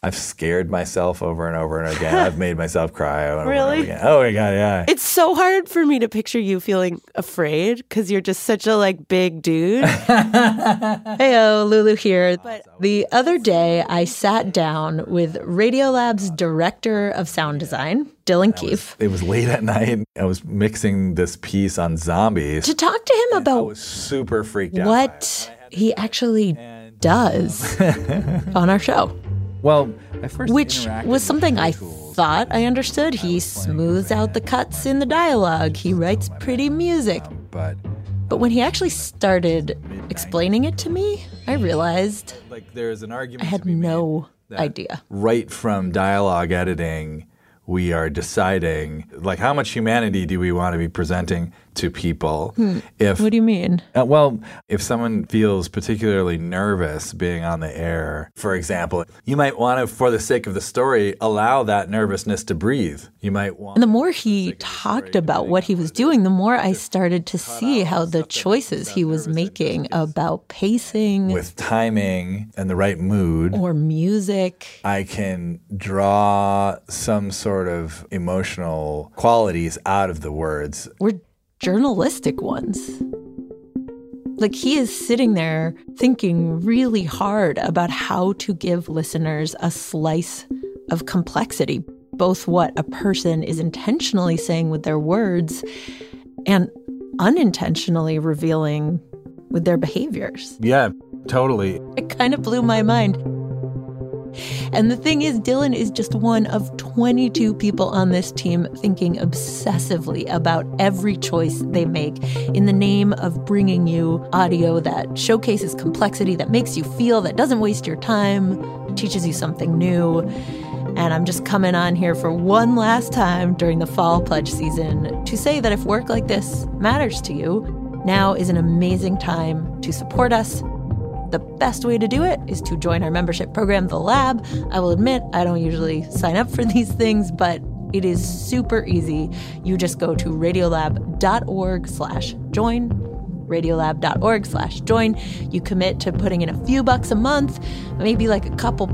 I've scared myself over and over and again. I've made myself cry over Really? and over again. Oh my god, yeah. It's so hard for me to picture you feeling afraid because you're just such a like big dude. Heyo, Lulu here. But the other day, I sat down with Radiolab's director of sound design, Dylan Keefe, it was late at night. I was mixing this piece on zombies. to talk to him I about was super freaked out. what he actually does on our show. Well, which was something I thought I understood. He smooths out the cuts in the dialogue. He writes pretty music. Um, but But when he actually started explaining it to me, I realized like there's an argument I had to be made no idea. right from dialogue editing we are deciding like how much humanity do we want to be presenting to people if Hmm. What do you mean? Uh, well, if someone feels particularly nervous being on the air, for example, you might want to, for the sake of the story, allow that nervousness to breathe. You might want. And the more he talked about what he was doing, the more I started to see how the choices he was making about pacing with timing and the right mood, or music. I can draw some sort of emotional qualities out of the words. were journalistic ones. Like he is sitting there thinking really hard about how to give listeners a slice of complexity, both what a person is intentionally saying with their words and unintentionally revealing with their behaviors. Yeah, totally. It kind of blew my mind. And the thing is, Dylan is just one of 22 people on this team thinking obsessively about every choice they make in the name of bringing you audio that showcases complexity, that makes you feel, that doesn't waste your time, teaches you something new. And I'm just coming on here for one last time during the fall pledge season to say that if work like this matters to you, now is an amazing time to support us the best way to do it is to join our membership program, The Lab. I will admit, I don't usually sign up for these things, but it is super easy. You just go to radiolab.org slash join, radiolab.org slash join. You commit to putting in a few bucks a month, maybe like a couple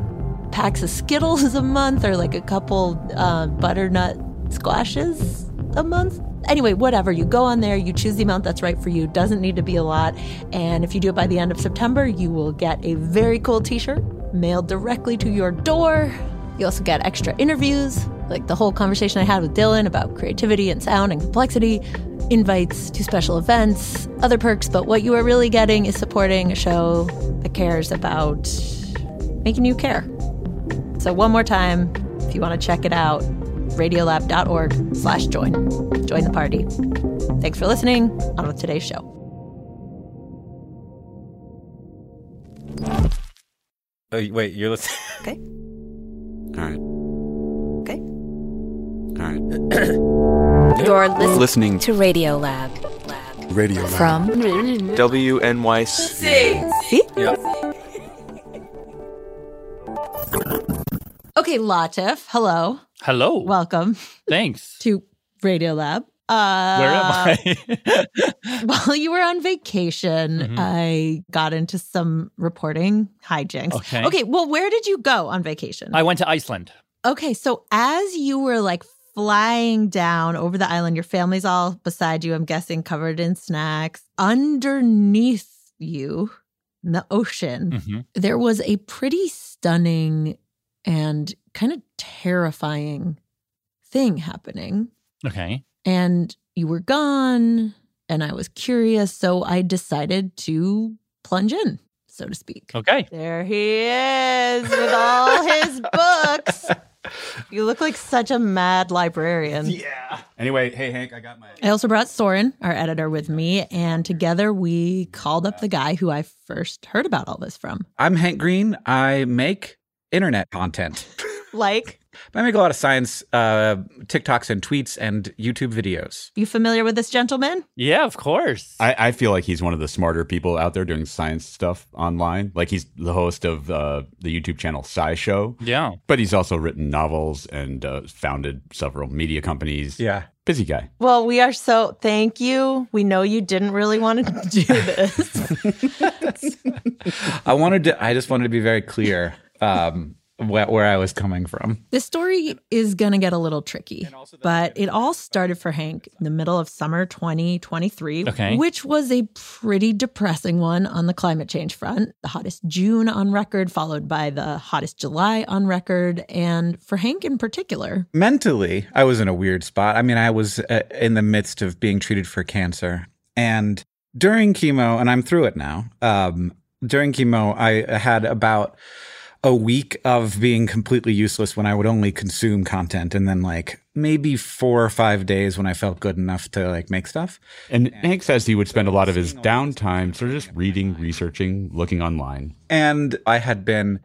packs of Skittles a month or like a couple uh, butternut squashes a month. Anyway, whatever. You go on there, you choose the amount that's right for you. Doesn't need to be a lot. And if you do it by the end of September, you will get a very cool t shirt mailed directly to your door. You also get extra interviews, like the whole conversation I had with Dylan about creativity and sound and complexity, invites to special events, other perks. But what you are really getting is supporting a show that cares about making you care. So, one more time, if you want to check it out, radiolab.org slash join. Join the party. Thanks for listening. On with today's show. Oh, wait, you're listening. Okay. All right. Okay. All right. You're listening Listening to Radio Lab. radio Lab. From WNYC. See? Yep. Okay, Latif. Hello. Hello. Welcome Thanks. to Radio Lab. Uh, Where am I? While you were on vacation, Mhm. I got into some reporting hijinks. Okay. Okay. Well, where did you go on vacation? I went to Iceland. Okay, so as you were like flying down over the island, your family's all beside you, I'm guessing covered in snacks. Underneath you in the ocean, hmm there was a pretty stunning and kind of terrifying thing happening. Okay. And you were gone and I was curious, so I decided to plunge in, so to speak. Okay. There he is with all his books. You look like such a mad librarian. Yeah. Anyway, hey Hank, I got my. I also brought Soren, our editor, with me, and together we called up the guy who I first heard about all this from. I'm Hank Green. I make internet content. Like, I make a lot of science uh, TikToks and tweets and YouTube videos. you familiar with this gentleman? Yeah, of course. I, I feel like he's one of the smarter people out there doing science stuff online. Like he's the host of uh, the YouTube channel SciShow. yeah. But he's also written novels and uh, founded several media companies. Yeah. Busy guy. Well, we are so thank you. We know you didn't really want to do this. I wanted to. I just wanted to be very clear um, where, where I was coming from. This story is going to get a little tricky, but it all started for Hank in the middle of summer 2023, Okay. which was a pretty depressing one on the climate change front. The hottest June on record, followed by the hottest July on record. And for Hank in particular, Mentally, I was in a weird spot. I mean, I was uh, in the midst of being treated for cancer, and during chemo, and I'm through it now. Um, during chemo, I had about a week of being completely useless when I would only consume content, and then like maybe four or five days when I felt good enough to like make stuff. And Hank says he would spend a lot of his downtime sort of just reading, researching, looking online. And I had been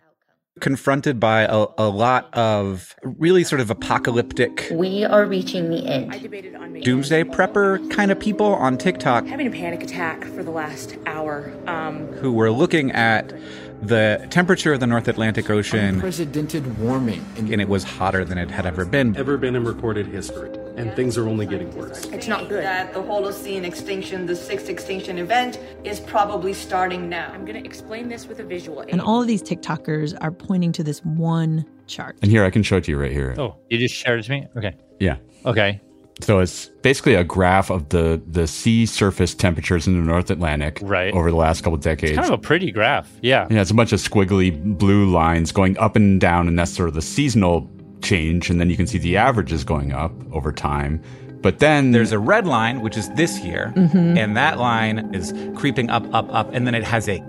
confronted by a, a lot of really sort of apocalyptic We are reaching the end. doomsday prepper kind of people on TikTok having a panic attack for the last hour. Um, who were looking at the temperature of the North Atlantic Ocean Unprecedented warming. and it was hotter than it had ever been. ever been in recorded history, and things are only getting worse. it's not good. that the Holocene extinction, the sixth extinction event, is probably starting now. I'm going to explain this with a visual. and all of these TikTokers are pointing to this one chart. And here I can show it to you right here. Oh, you just shared it to me? Okay. Yeah. Okay. So it's basically a graph of the the sea surface temperatures in the North Atlantic Right. over the last couple decades. It's Kind of a pretty graph. Yeah. yeah, it's a bunch of squiggly blue lines going up and down, and that's sort of the seasonal change. And then you can see the averages going up over time. But then There's a red line, which is this year, and that line is creeping up, up, up, and then it has a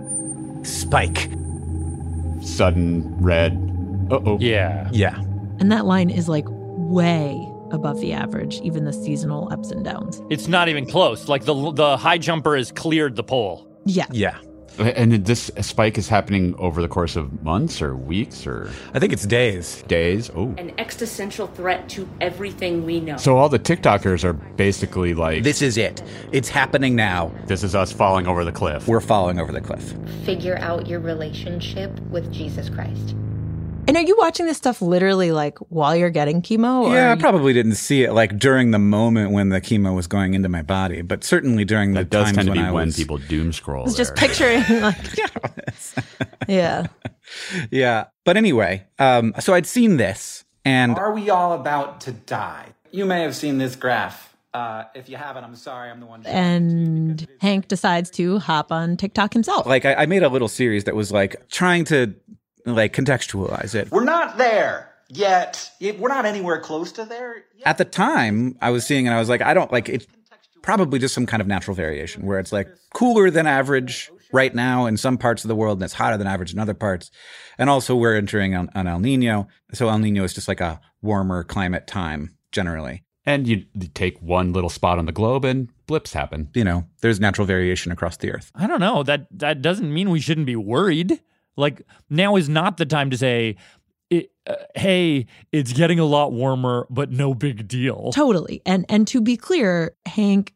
spike. sudden red. Uh oh. Yeah. Yeah. And that line is like way above the average, even the seasonal ups and downs. It's not even close. Like the the high jumper has cleared the pole. Yeah. Yeah. And this spike is happening over the course of months or weeks or I think it's days. days. Oh. An existential threat to everything we know. So all the TikTokers are basically like, This is it. It's happening now. this is us falling over the cliff. We're falling over the cliff. Figure out your relationship with Jesus Christ. And are you watching this stuff literally like while you're getting chemo? Or Yeah, I are you- probably didn't see it like during the moment when the chemo was going into my body, but certainly during the that does times tend to when be I when was people doom scroll. I was just picturing like Yeah. Yeah. But anyway, um, so I'd seen this and Are we all about to die? You may have seen this graph. Uh, if you haven't, I'm sorry. I'm the one. And Hank decides to hop on TikTok himself. like I, I made a little series that was like trying to like contextualize it. We're not there yet. We're not anywhere close to there. Yet. At the time, I was seeing and I was like, I don't like it's probably just some kind of natural variation where it's like cooler than average right now in some parts of the world and it's hotter than average in other parts. And also we're entering on, on El Nino. So El Nino is just like a warmer climate time generally. And you you take one little spot on the globe and blips happen. You know, there's natural variation across the earth. I don't know. That that doesn't mean we shouldn't be worried. Like now is not the time to say, it, uh, "Hey, it's getting a lot warmer, but no big deal." Totally. And and to be clear, Hank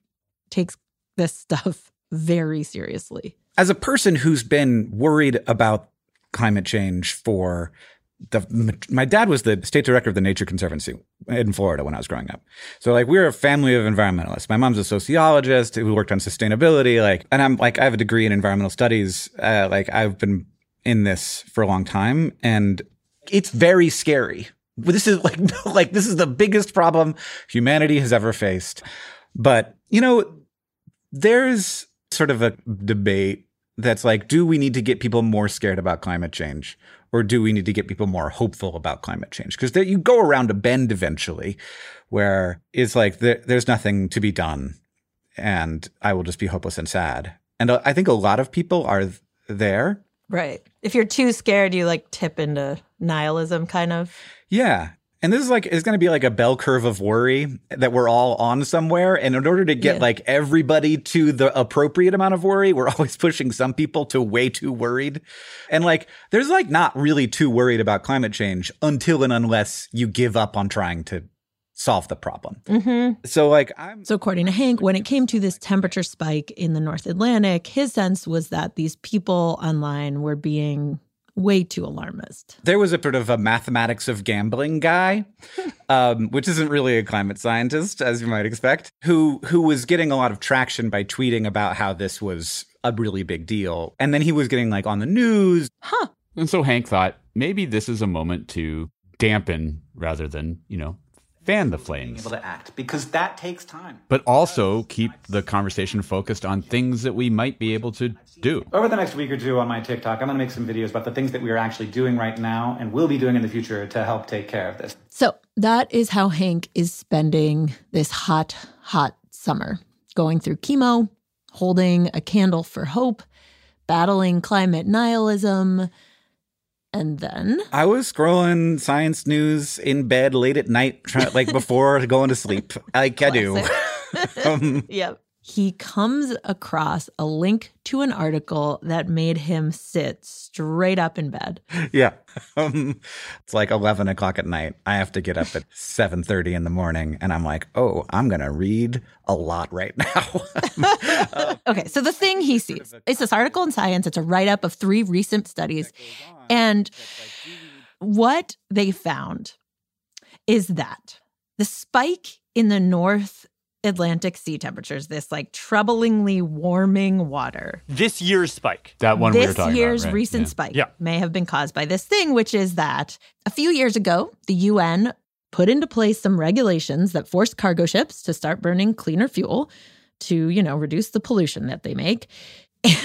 takes this stuff very seriously. as a person who's been worried about climate change for the my dad was the state director of the Nature Conservancy in Florida when I was growing up. So like we're a family of environmentalists. My mom's a sociologist who worked on sustainability like and I'm like I have a degree in environmental studies. Uh, like I've been in this for a long time and it's very scary. This is like like this is the biggest problem humanity has ever faced. But, you know, there's sort of a debate that's like, do we need to get people more scared about climate change? Or do we need to get people more hopeful about climate change? Because you go around a bend eventually where it's like there, there's nothing to be done. and I will just be hopeless and sad. And uh, I think a lot of people are there. Right. If you're too scared, you like tip into nihilism, kind of. Yeah. And this is like it's going to be like a bell curve of worry that we're all on somewhere. And in order to get Yeah. like everybody to the appropriate amount of worry, we're always pushing some people to way too worried. And like there's like not really too worried about climate change until and unless you give up on trying to solve the problem. Mm-hmm. So like I'm So, according to Hank, when it came to this temperature spike in the North Atlantic, his sense was that these people online were being way too alarmist. there was a sort of a mathematics of gambling guy, um, which isn't really a climate scientist, as you might expect, who who was getting a lot of traction by tweeting about how this was a really big deal, and then he was getting like on the news. Huh. And so Hank thought maybe this is a moment to dampen rather than, you know, fan the flames. able to act because that takes time. But also keep the conversation focused on things that we might be able to do. Over the next week or two on my TikTok, I'm going to make some videos about the things that we are actually doing right now and will be doing in the future to help take care of this. So, that is how Hank is spending this hot, hot summer going through chemo, holding a candle for hope, battling climate nihilism. And then I was scrolling science news in bed late at night, try, like before going to sleep, like I do. um, Yep. He comes across a link to an article that made him sit straight up in bed. yeah, um, it's like eleven o'clock at night. I have to get up at seven thirty in the morning, and I'm like, oh, I'm gonna read a lot right now. Okay, so the thing he sees it's this article in Science. It's a write up of three recent studies. And what they found is that the spike in the North Atlantic sea temperatures, this like troublingly warming water, This year's spike. That one we were this talking year's about. right? recent Yeah. spike Yeah. may have been caused by this thing, which is that a few years ago, the UN put into place some regulations that forced cargo ships to start burning cleaner fuel to, you know, reduce the pollution that they make.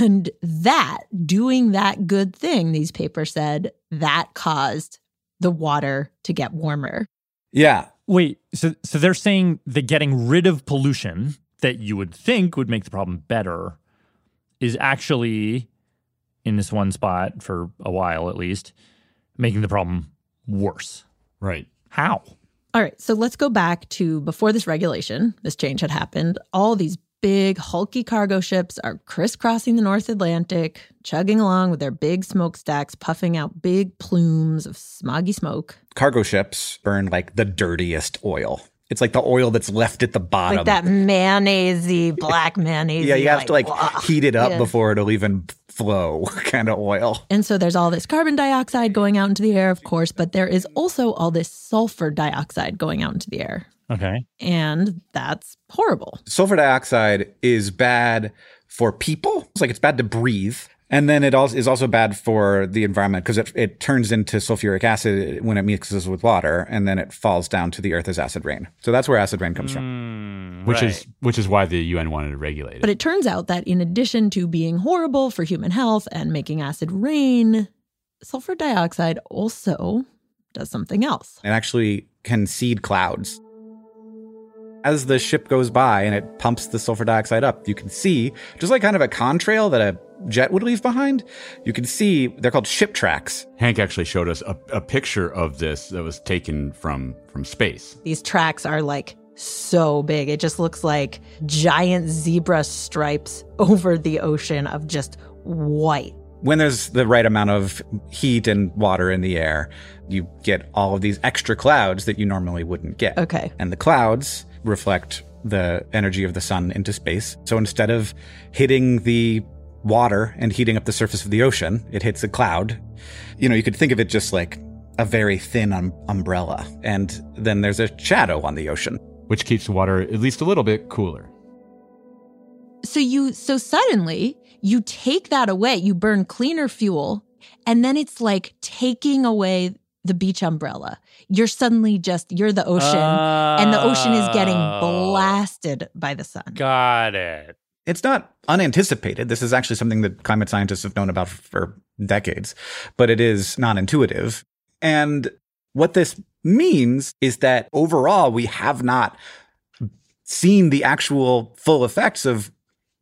And that, doing that good thing, these papers said, that caused the water to get warmer. yeah, Wait, so so they're saying that getting rid of pollution that you would think would make the problem better is actually in this one spot for a while at least making the problem worse. Right. How? All right, so let's go back to before this regulation, this change had happened. All these big, hulky cargo ships are crisscrossing the North Atlantic, chugging along with their big smokestacks, puffing out big plumes of smoggy smoke. cargo ships burn like the dirtiest oil. It's like the oil that's left at the bottom. Like that mayonnaisey, black mayonnaise. yeah, you have to like heat it up Yeah. before it'll even flow, kind of oil. And so there's all this carbon dioxide going out into the air, of course, but there is also all this sulfur dioxide going out into the air. Okay. And that's horrible. Sulfur dioxide is bad for people. It's like it's bad to breathe. And then it also is also bad for the environment because it, it turns into sulfuric acid when it mixes with water, and then it falls down to the earth as acid rain. So that's where acid rain comes from. Hmm, which is which is why the UN wanted to regulate it. But it turns out that in addition to being horrible for human health and making acid rain, sulfur dioxide also does something else. It actually can seed clouds. As the ship goes by and it pumps the sulfur dioxide up, you can see, just like kind of a contrail that a jet would leave behind, you can see they're called ship tracks. Hank actually showed us a, a picture of this that was taken from from space. These tracks are like so big. It just looks like giant zebra stripes over the ocean of just white. When there's the right amount of heat and water in the air, you get all of these extra clouds that you normally wouldn't get. Okay. And the clouds reflect the energy of the sun into space. So instead of hitting the water and heating up the surface of the ocean, it hits a cloud. You know, you could think of it just like a very thin um, umbrella. And then there's a shadow on the ocean. Which keeps the water at least a little bit cooler. So you so suddenly you take that away, you burn cleaner fuel, and then it's like taking away the beach umbrella. You're suddenly just you're the ocean and the ocean is getting Oh. blasted by the sun. Got it. It's not unanticipated. This is actually something that climate scientists have known about for decades, but it is non intuitive. And what this means is that overall, we have not seen the actual full effects of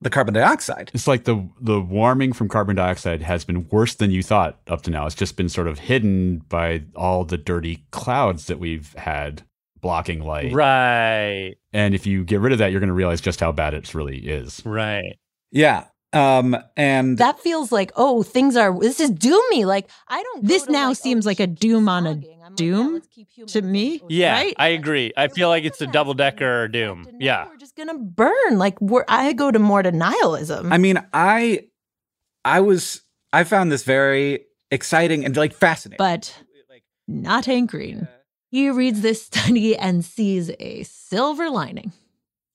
the carbon dioxide. It's like the the warming from carbon dioxide has been worse than you thought up to now. It's just been sort of hidden by all the dirty clouds that we've had blocking light. Right. And if you get rid of that, you're going to realize just how bad it really is. Right. Yeah. Um, and that feels like oh things are this is doomy like i don't this now seems like a doom on a doom to me Yeah, right? I agree. I feel like it's a double decker doom. Yeah. we're just gonna burn like we're i go to more to nihilism I mean, I I was I found this very exciting and like fascinating. but not Hank Green. He reads this study and sees a silver lining,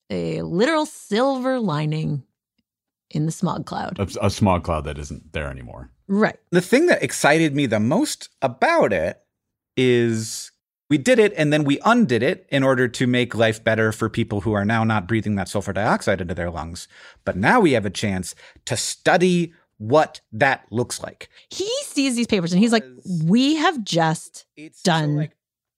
a literal silver lining in the smog cloud. A, a smog cloud that isn't there anymore. Right. the thing that excited me the most about it is we did it and then we undid it in order to make life better for people who are now not breathing that sulfur dioxide into their lungs. But now we have a chance to study what that looks like. He sees these papers and he's like, we have just done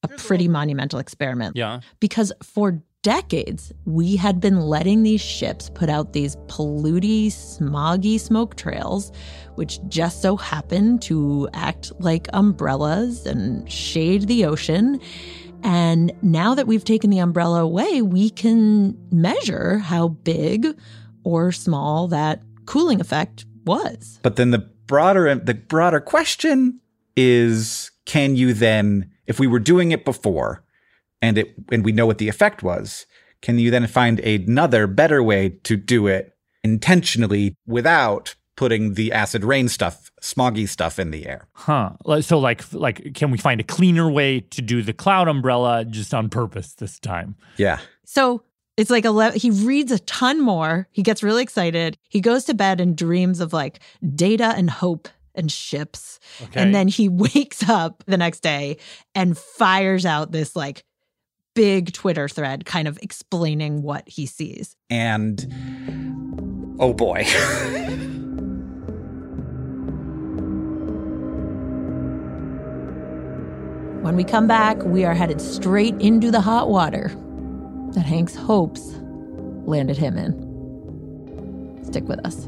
a pretty monumental experiment. Yeah. Because for decades, we had been letting these ships put out these polluty, smoggy smoke trails, which just so happened to act like umbrellas and shade the ocean. And now that we've taken the umbrella away, we can measure how big or small that cooling effect was. But then the broader the broader question is can you then if we were doing it before and it and we know what the effect was, can you then find another better way to do it intentionally without putting the acid rain stuff, smoggy stuff in the air? Huh. So like like can we find a cleaner way to do the cloud umbrella just on purpose this time? Yeah. So it's like 11, he reads a ton more. He gets really excited. He goes to bed and dreams of like data and hope and ships. Okay. And then he wakes up the next day and fires out this like big Twitter thread kind of explaining what he sees. And oh boy. When we come back, we are headed straight into the hot water that Hank's hopes landed him in. Stick with us.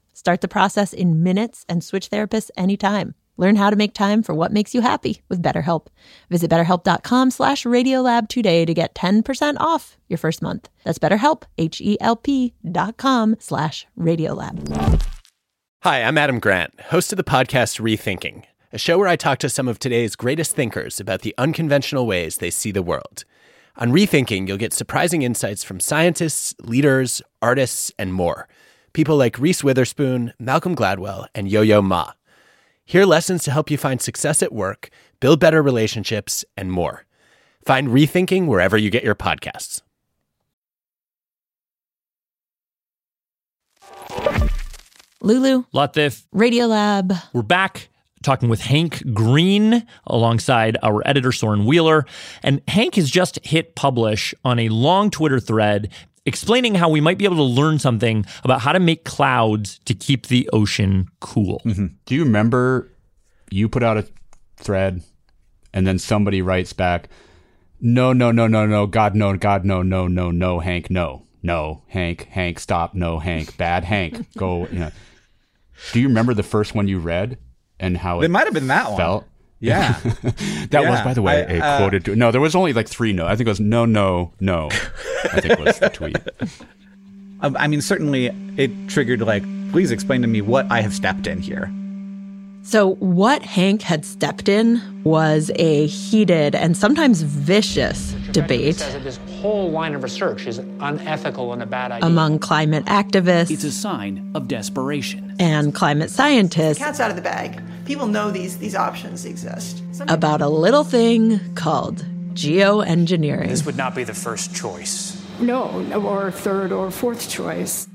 Start the process in minutes and switch therapists anytime. Learn how to make time for what makes you happy with BetterHelp. Visit betterhelp.com slash radiolab today to get 10% off your first month. That's betterhelp, H-E-L-P dot com slash radiolab. Hi, I'm Adam Grant, host of the podcast Rethinking, a show where I talk to some of today's greatest thinkers about the unconventional ways they see the world. On Rethinking, you'll get surprising insights from scientists, leaders, artists, and more. People like Reese Witherspoon, Malcolm Gladwell, and Yo Yo Ma. Hear lessons to help you find success at work, build better relationships, and more. Find Rethinking wherever you get your podcasts. Lulu, Latif, Radiolab. We're back talking with Hank Green alongside our editor, Soren Wheeler. And Hank has just hit publish on a long Twitter thread explaining how we might be able to learn something about how to make clouds to keep the ocean cool. Mm-hmm. Do you remember you put out a thread and then somebody writes back, no, no, no, no, no, God, no, God, no, no, no, no, Hank, no, no, Hank, Hank, stop, no, Hank, bad Hank, go, you know. Do you remember the first one you read and how it, It might have been that one. Felt? Yeah. that was, by the way, I- a uh, quoted. No, there was only like three no. I think it was no, no, no. I think was the tweet. Um, I mean, certainly it triggered like, please explain to me what I have stepped in here. So, what Hank had stepped in was a heated and sometimes vicious debate this whole line of research is unethical and a bad idea. among climate activists It's a sign of desperation. and climate scientists Cat's out of the bag. People know these these options exist. Some about a little thing called geoengineering. This would not be the first choice. No, or third or fourth choice.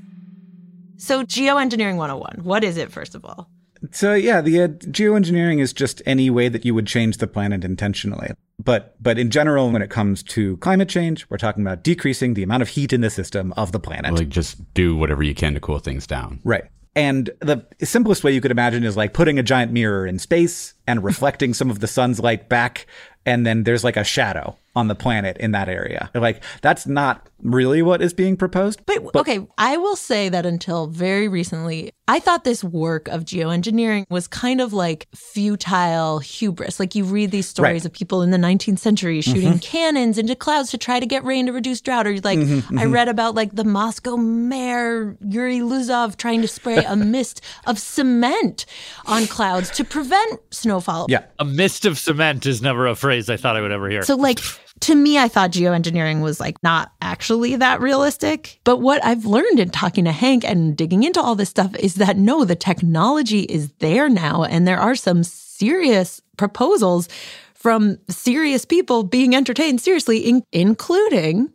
So, geoengineering 101, what is it, first of all? So yeah, the uh, geoengineering is just any way that you would change the planet intentionally. But but in general, when it comes to climate change, we're talking about decreasing the amount of heat in the system of the planet. Like just do whatever you can to cool things down. Right. And the simplest way you could imagine is like putting a giant mirror in space and reflecting some of the sun's light back. And then there's like a shadow on the planet in that area. Like, that's not really what is being proposed. But, okay, I will say that until very recently, I thought this work of geoengineering was kind of like futile hubris. Like you read these stories Right. of people in the 19th century shooting Mhm. cannons into clouds to try to get rain to reduce drought. Or like Mhm, I mhm. read about like the Moscow mayor Yuri Luzhkov trying to spray a mist of cement on clouds to prevent snowfall. Yeah. A mist of cement is never a phrase I thought I would ever hear. So like to me I thought geoengineering was like not actually that realistic. But what I've learned in talking to Hank and digging into all this stuff is that no, the technology is there now and there are some serious proposals from serious people being entertained seriously in- including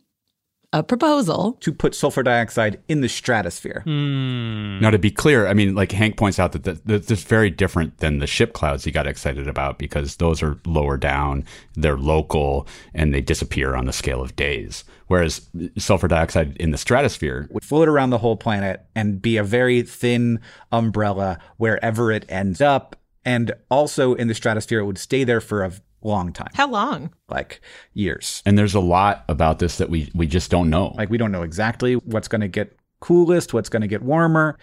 a proposal To put sulfur dioxide in the stratosphere. Now, to be clear, I mean, like Hank points out that th- that this is very different than the ship clouds he got excited about because those are lower down, they're local, and they disappear on the scale of days. Whereas sulfur dioxide in the stratosphere, would float around the whole planet and be a very thin umbrella wherever it ends up. And also in the stratosphere, it would stay there for a long time, How long? like years. and there's a lot about this that we we just don't know. Like we don't know exactly what's going to get coolest, what's going to get warmer.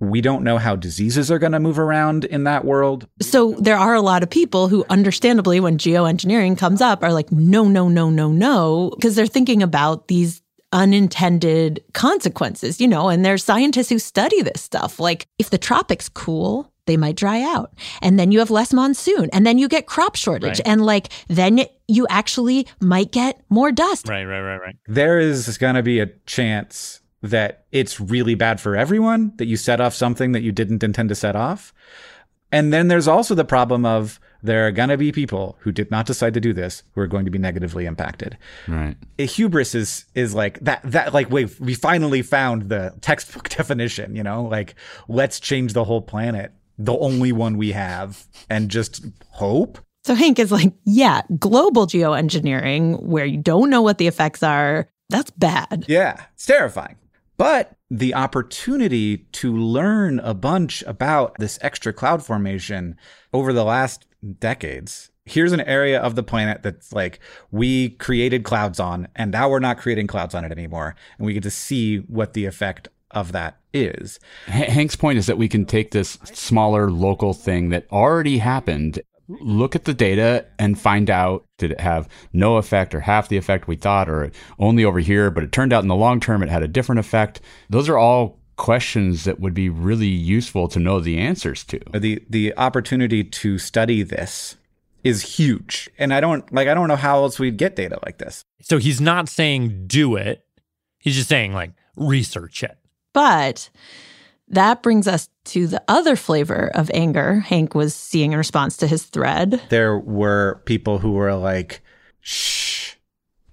We don't know how diseases are going to move around in that world. So there are a lot of people who understandably when geoengineering comes up are like no no no no no because they're thinking about these unintended consequences, you know, and there's scientists who study this stuff. Like if the tropics cool, they might dry out. And then you have less monsoon and then you get crop shortage Right. and like then you actually might get more dust. right, right, right, right. There is going to be a chance that it's really bad for everyone, that you set off something that you didn't intend to set off. And then there's also the problem of there are going to be people who did not decide to do this who are going to be negatively impacted. Right. Hubris is is like that that like we we finally found the textbook definition, you know? Like let's change the whole planet, the only one we have and just hope. So Hank is like, yeah, global geoengineering where you don't know what the effects are, that's bad. Yeah, it's terrifying. But the opportunity to learn a bunch about this extra cloud formation over the last decades. Here's an area of the planet that's like we created clouds on, and now we're not creating clouds on it anymore. And we get to see what the effect of that is. H- Hank's point is that we can take this smaller local thing that already happened, look at the data, and find out did it have no effect or half the effect we thought, or only over here, but it turned out in the long term it had a different effect. Those are all questions that would be really useful to know the answers to. The the opportunity to study this is huge. And I don't like I don't know how else we'd get data like this. So he's not saying do it. He's just saying like research it. But that brings us to the other flavor of anger Hank was seeing in response to his thread. There were people who were like, shh,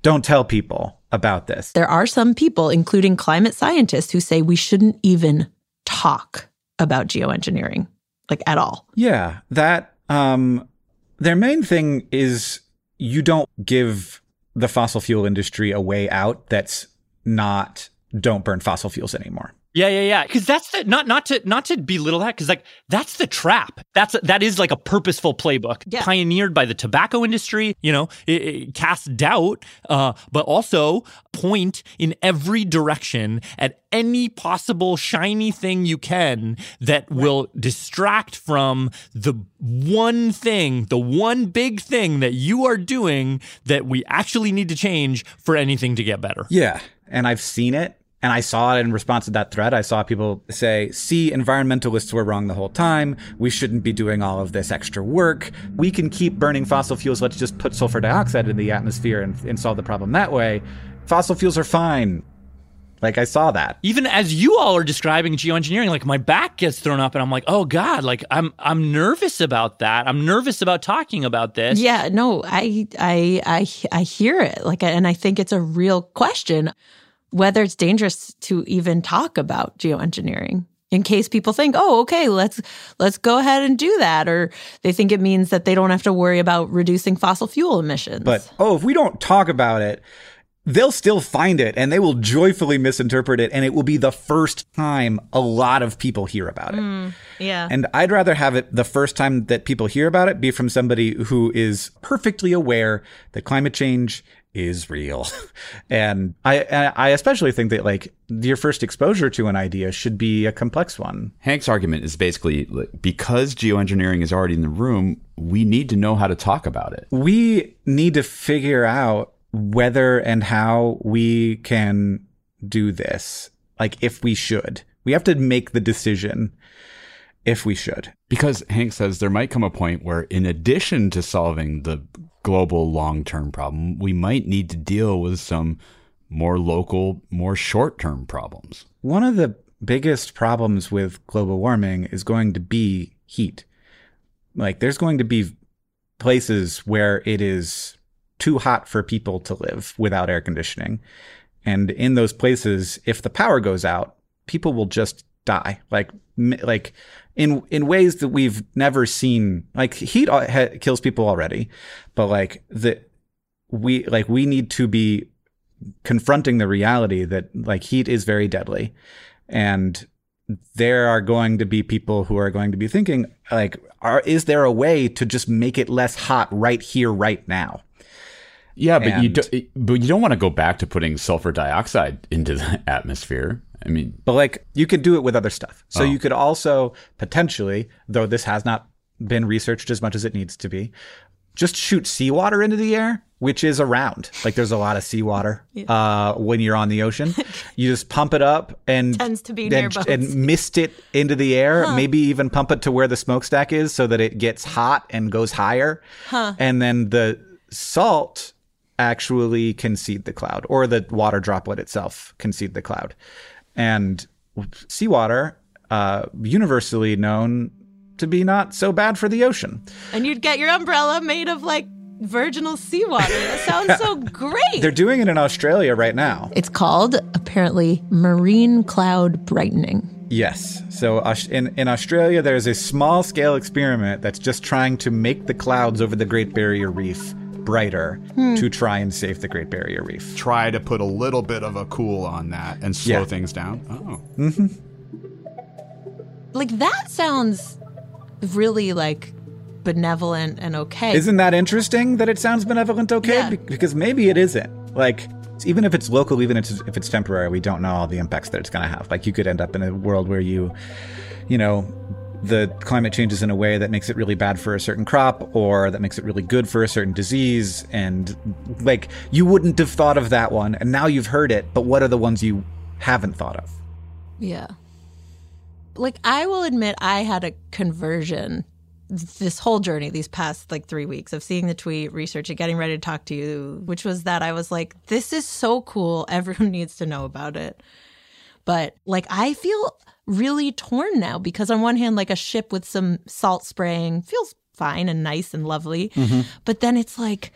don't tell people about this. There are some people, including climate scientists, who say we shouldn't even talk about geoengineering, like at all. Yeah, that um their main thing is you don't give the fossil fuel industry a way out that's not don't burn fossil fuels anymore. Yeah, yeah, yeah. Because that's the not not to not to belittle that. Because like that's the trap. That's that is like a purposeful playbook pioneered by the tobacco industry. You know, it, it casts doubt, uh, but also point in every direction at any possible shiny thing you can that will distract from the one thing, the one big thing that you are doing that we actually need to change for anything to get better. Yeah, and I've seen it And I saw it in response to that thread. I saw people say, see, environmentalists were wrong the whole time. We shouldn't be doing all of this extra work. We can keep burning fossil fuels. Let's just put sulfur dioxide in the atmosphere and, and solve the problem that way. Fossil fuels are fine. Like I saw that. Even as you all are describing geoengineering, like my back gets thrown up and I'm like, oh God, like I'm I'm nervous about that. I'm nervous about talking about this. Yeah, no, I I I I hear it. Like and I think it's a real question whether it's dangerous to even talk about geoengineering in case people think, "Oh, okay, let's let's go ahead and do that," or they think it means that they don't have to worry about reducing fossil fuel emissions. But oh, if we don't talk about it, they'll still find it and they will joyfully misinterpret it and it will be the first time a lot of people hear about it. Mm, yeah. And I'd rather have it the first time that people hear about it be from somebody who is perfectly aware that climate change is real. and I I especially think that like your first exposure to an idea should be a complex one. Hank's argument is basically because geoengineering is already in the room, we need to know how to talk about it. We need to figure out whether and how we can do this. Like if we should. We have to make the decision if we should. Because Hank says there might come a point where, in addition to solving the global long term problem, we might need to deal with some more local, more short term problems. One of the biggest problems with global warming is going to be heat. Like, there's going to be places where it is too hot for people to live without air conditioning. And in those places, if the power goes out, people will just die. Like, like in in ways that we've never seen. Like heat ha- kills people already, but like the we like we need to be confronting the reality that like heat is very deadly, and there are going to be people who are going to be thinking like, are is there a way to just make it less hot right here, right now? Yeah, but and, you do, but you don't want to go back to putting sulfur dioxide into the atmosphere. I mean, but like you could do it with other stuff. So oh. you could also potentially, though this has not been researched as much as it needs to be, just shoot seawater into the air, which is around. Like there's a lot of seawater yeah. uh, when you're on the ocean. you just pump it up and tends to be and, near and mist it into the air. Huh. Maybe even pump it to where the smokestack is so that it gets hot and goes higher. Huh. And then the salt actually can seed the cloud, or the water droplet itself can seed the cloud. And seawater, uh, universally known to be not so bad for the ocean. And you'd get your umbrella made of like virginal seawater. That sounds yeah. so great. They're doing it in Australia right now. It's called apparently marine cloud brightening. Yes. So in, in Australia, there's a small scale experiment that's just trying to make the clouds over the Great Barrier Reef brighter hmm. to try and save the Great Barrier Reef. Try to put a little bit of a cool on that and slow yeah. things down. Oh. Mm-hmm. Like that sounds really like benevolent and okay. Isn't that interesting that it sounds benevolent okay? Yeah. Be- because maybe it isn't. Like even if it's local, even if it's, if it's temporary, we don't know all the impacts that it's going to have. Like you could end up in a world where you, you know, the climate changes in a way that makes it really bad for a certain crop or that makes it really good for a certain disease. And like you wouldn't have thought of that one. And now you've heard it but what are the ones you haven't thought of? Yeah. Like i will admit i had a conversion this whole journey these past like three weeks of seeing the tweet researching getting ready to talk to you which was that i was like this is so cool. Everyone needs to know about it. But like i feel really torn now because on one hand, like a ship with some salt spraying feels fine and nice and lovely, mm-hmm. but then it's like,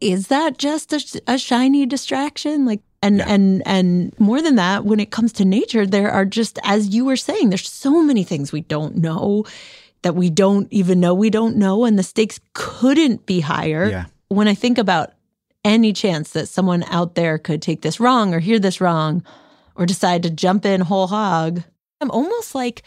is that just a, a shiny distraction? Like, and yeah. and and more than that, when it comes to nature, there are just as you were saying, there's so many things we don't know that we don't even know we don't know, and the stakes couldn't be higher. Yeah. When I think about any chance that someone out there could take this wrong or hear this wrong or decide to jump in whole hog, I'm almost like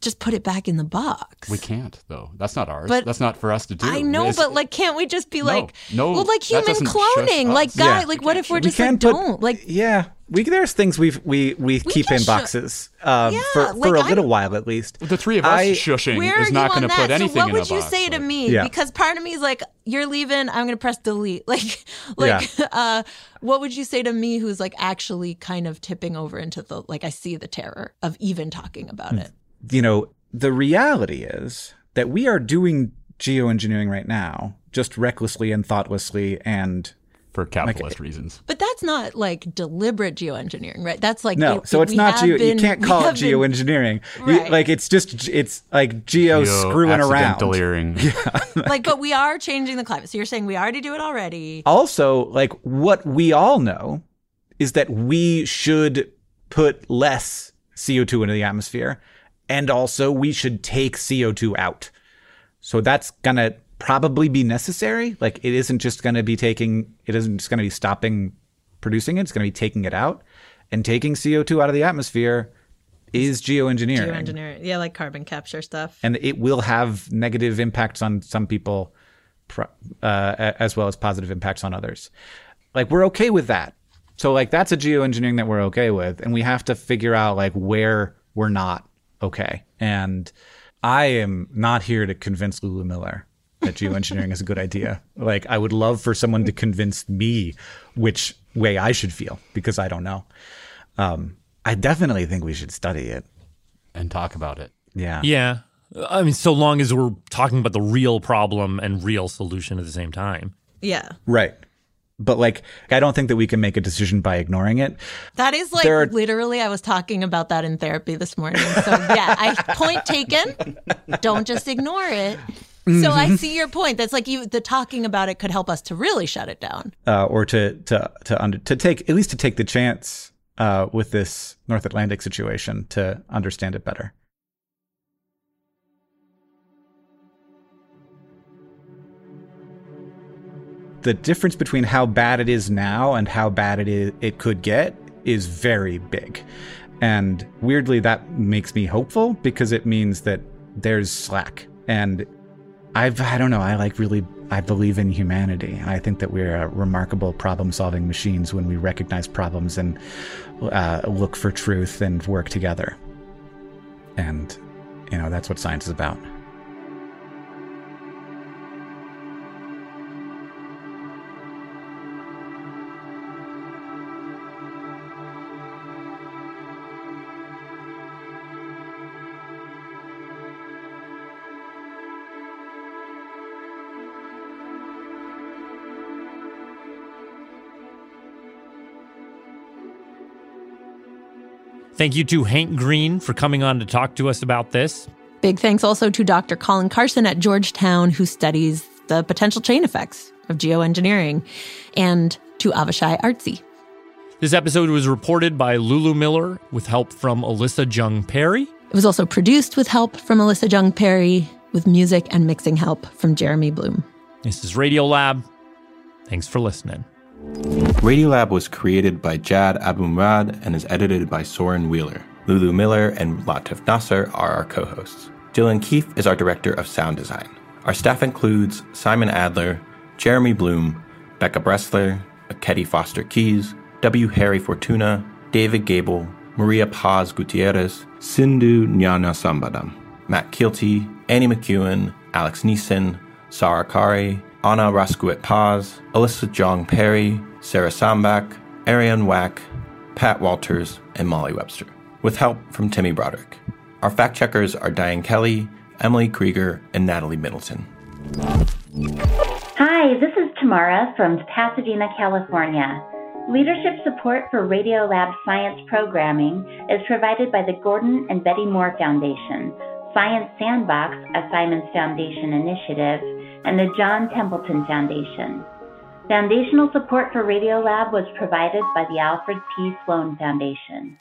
just put it back in the box. We can't though. That's not ours. But That's not for us to do. I know, it's, but like, can't we just be no, like, no, well, like human cloning, like guy, yeah. like what if we're just like don't like? Yeah, we there's things we've we we, keep in just boxes um, Yeah, for like, for a I'm- little while at least. The three of us I- shushing is not going to put that? anything so what in a would you box. say to me? Yeah. Because part of me is like, you're leaving. I'm going to press delete. Like, like, uh, what would you say to me, who's like actually kind of tipping over into the like? I see the terror of even talking about it. you know, the reality is that we are doing geoengineering right now, just recklessly and thoughtlessly and for capitalist eh, reasons. But that's not like deliberate geoengineering, right? That's like No, it- so it's not have geo. been- you can't call it have been- geoengineering. You- Right. like it's just it's like geo, screwing around. Accidentally-ing. like, but we are changing the climate. So you're saying we already do it already. Also, like what we all know is that we should put less CO2 into the atmosphere and also we should take CO2 out. So that's going to probably be necessary. Like it isn't just going to be taking it isn't just going to be stopping producing it, it's going to be taking it out and taking CO2 out of the atmosphere is geoengineering. Geoengineering, yeah, like carbon capture stuff. and it will have negative impacts on some people uh, as well as positive impacts on others like we're okay with that so like that's a geoengineering that we're okay with and we have to figure out like where we're not okay and i am not here to convince lulu miller that geoengineering is a good idea like i would love for someone to convince me which way i should feel because i don't know um, i definitely think we should study it and talk about it yeah Yeah. I mean, so long as we're talking about the real problem and real solution at the same time. Yeah, Right. But like, I don't think that we can make a decision by ignoring it. that is like are- literally. I was talking about that in therapy this morning. So yeah, I point taken. Don't just ignore it. So I Mhm. see your point. That's like you. The talking about it could help us to really shut it down. Uh, or to to to under, to take at least to take the chance uh, with this North Atlantic situation to understand it better. The difference between how bad it is now and how bad it is it could get is very big. And weirdly that makes me hopeful because it means that there's slack. And I've I don't know, I like really I believe in humanity. I think that we're remarkable problem solving machines when we recognize problems and uh, look for truth and work together. And you know, that's what science is about. Thank you to Hank Green for coming on to talk to us about this. Big thanks also to Dr. Colin Carson at Georgetown, who studies the potential chain effects of geoengineering, and to Avishay Artsy. This episode was reported by Lulu Miller with help from Alyssa Jeong Perry. It was also produced with help from Alyssa Jeong Perry, with music and mixing help from Jeremy Bloom. This is Radiolab. Thanks for listening. Radiolab was created by Jad Abumrad and is edited by Soren Wheeler. Lulu Miller and Latif Nasser are our co hosts. Dylan Keefe is our director of sound design. Our staff includes Simon Adler, Jeremy Bloom, Becca Bressler, Ekedi Fausther-Keeys, W. Harry Fortuna, David Gebel, Maria Paz Gutierrez, Sindhu Gnanasambandan, Matt Kielty, Annie McEwen, Alex Neason, Sarah Qari, Anna Rascouët-Paz, Alyssa Jeong Perry, Sarah Sandbach, Ariane Wack, Pat Walters, and Molly Webster, with help from Timmy Broderick. Our fact checkers are Diane Kelly, Emily Krieger, and Natalie Middleton. Hi, this is Tamara from Pasadena, California. Leadership support for Radiolab science programming is provided by the Gordon and Betty Moore Foundation, Science Sandbox, a Simons Foundation initiative, and the John Templeton Foundation. Foundational support for Radiolab was provided by the Alfred P. Sloan Foundation.